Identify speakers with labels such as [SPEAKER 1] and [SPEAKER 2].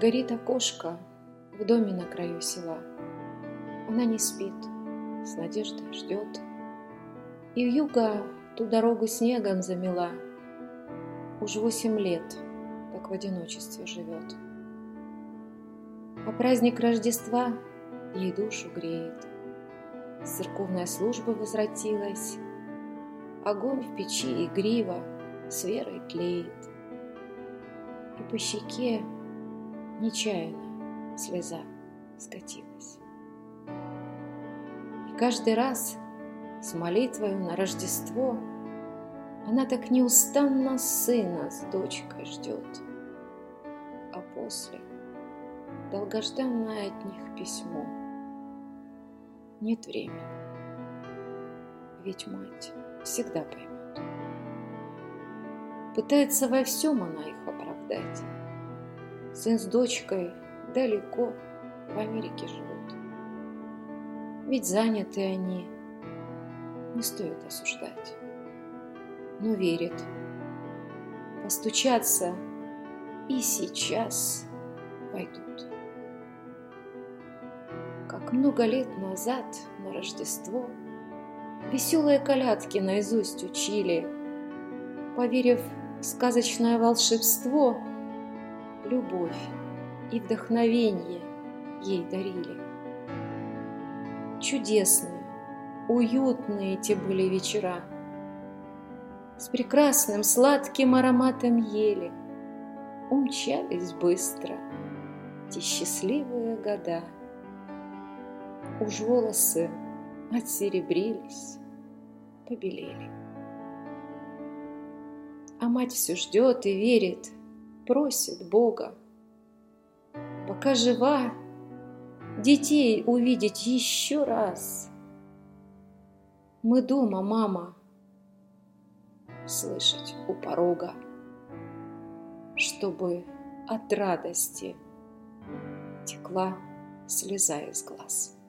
[SPEAKER 1] Горит окошко в доме на краю села. Она не спит, с надеждой ждет. И юга ту дорогу снегом замела. Уж восемь лет так в одиночестве живет. А праздник Рождества ей душу греет. Церковная служба возвратилась, Огонь в печи игриво с верой тлеет. И по щеке нечаянно слеза скатилась. И каждый раз с молитвой на Рождество Она так неустанно сына с дочкой ждет. А после долгожданное от них письмо. Нет времени, ведь мать всегда поймет. Пытается во всем она их оправдать. Сын с дочкой далеко в Америке живут. Ведь заняты они, не стоит осуждать. Но верит. Постучаться и сейчас пойдут. Как много лет назад на Рождество Веселые колядки наизусть учили, Поверив в сказочное волшебство, Любовь и вдохновение ей дарили. Чудесные, уютные эти были вечера. С прекрасным сладким ароматом ели Умчались быстро те счастливые года. Уж волосы отсеребрились, побелели. А мать все ждет и верит, просит Бога. Пока жива, детей увидеть еще раз. Мы дома, мама, слышать у порога, чтобы от радости текла слеза из глаз.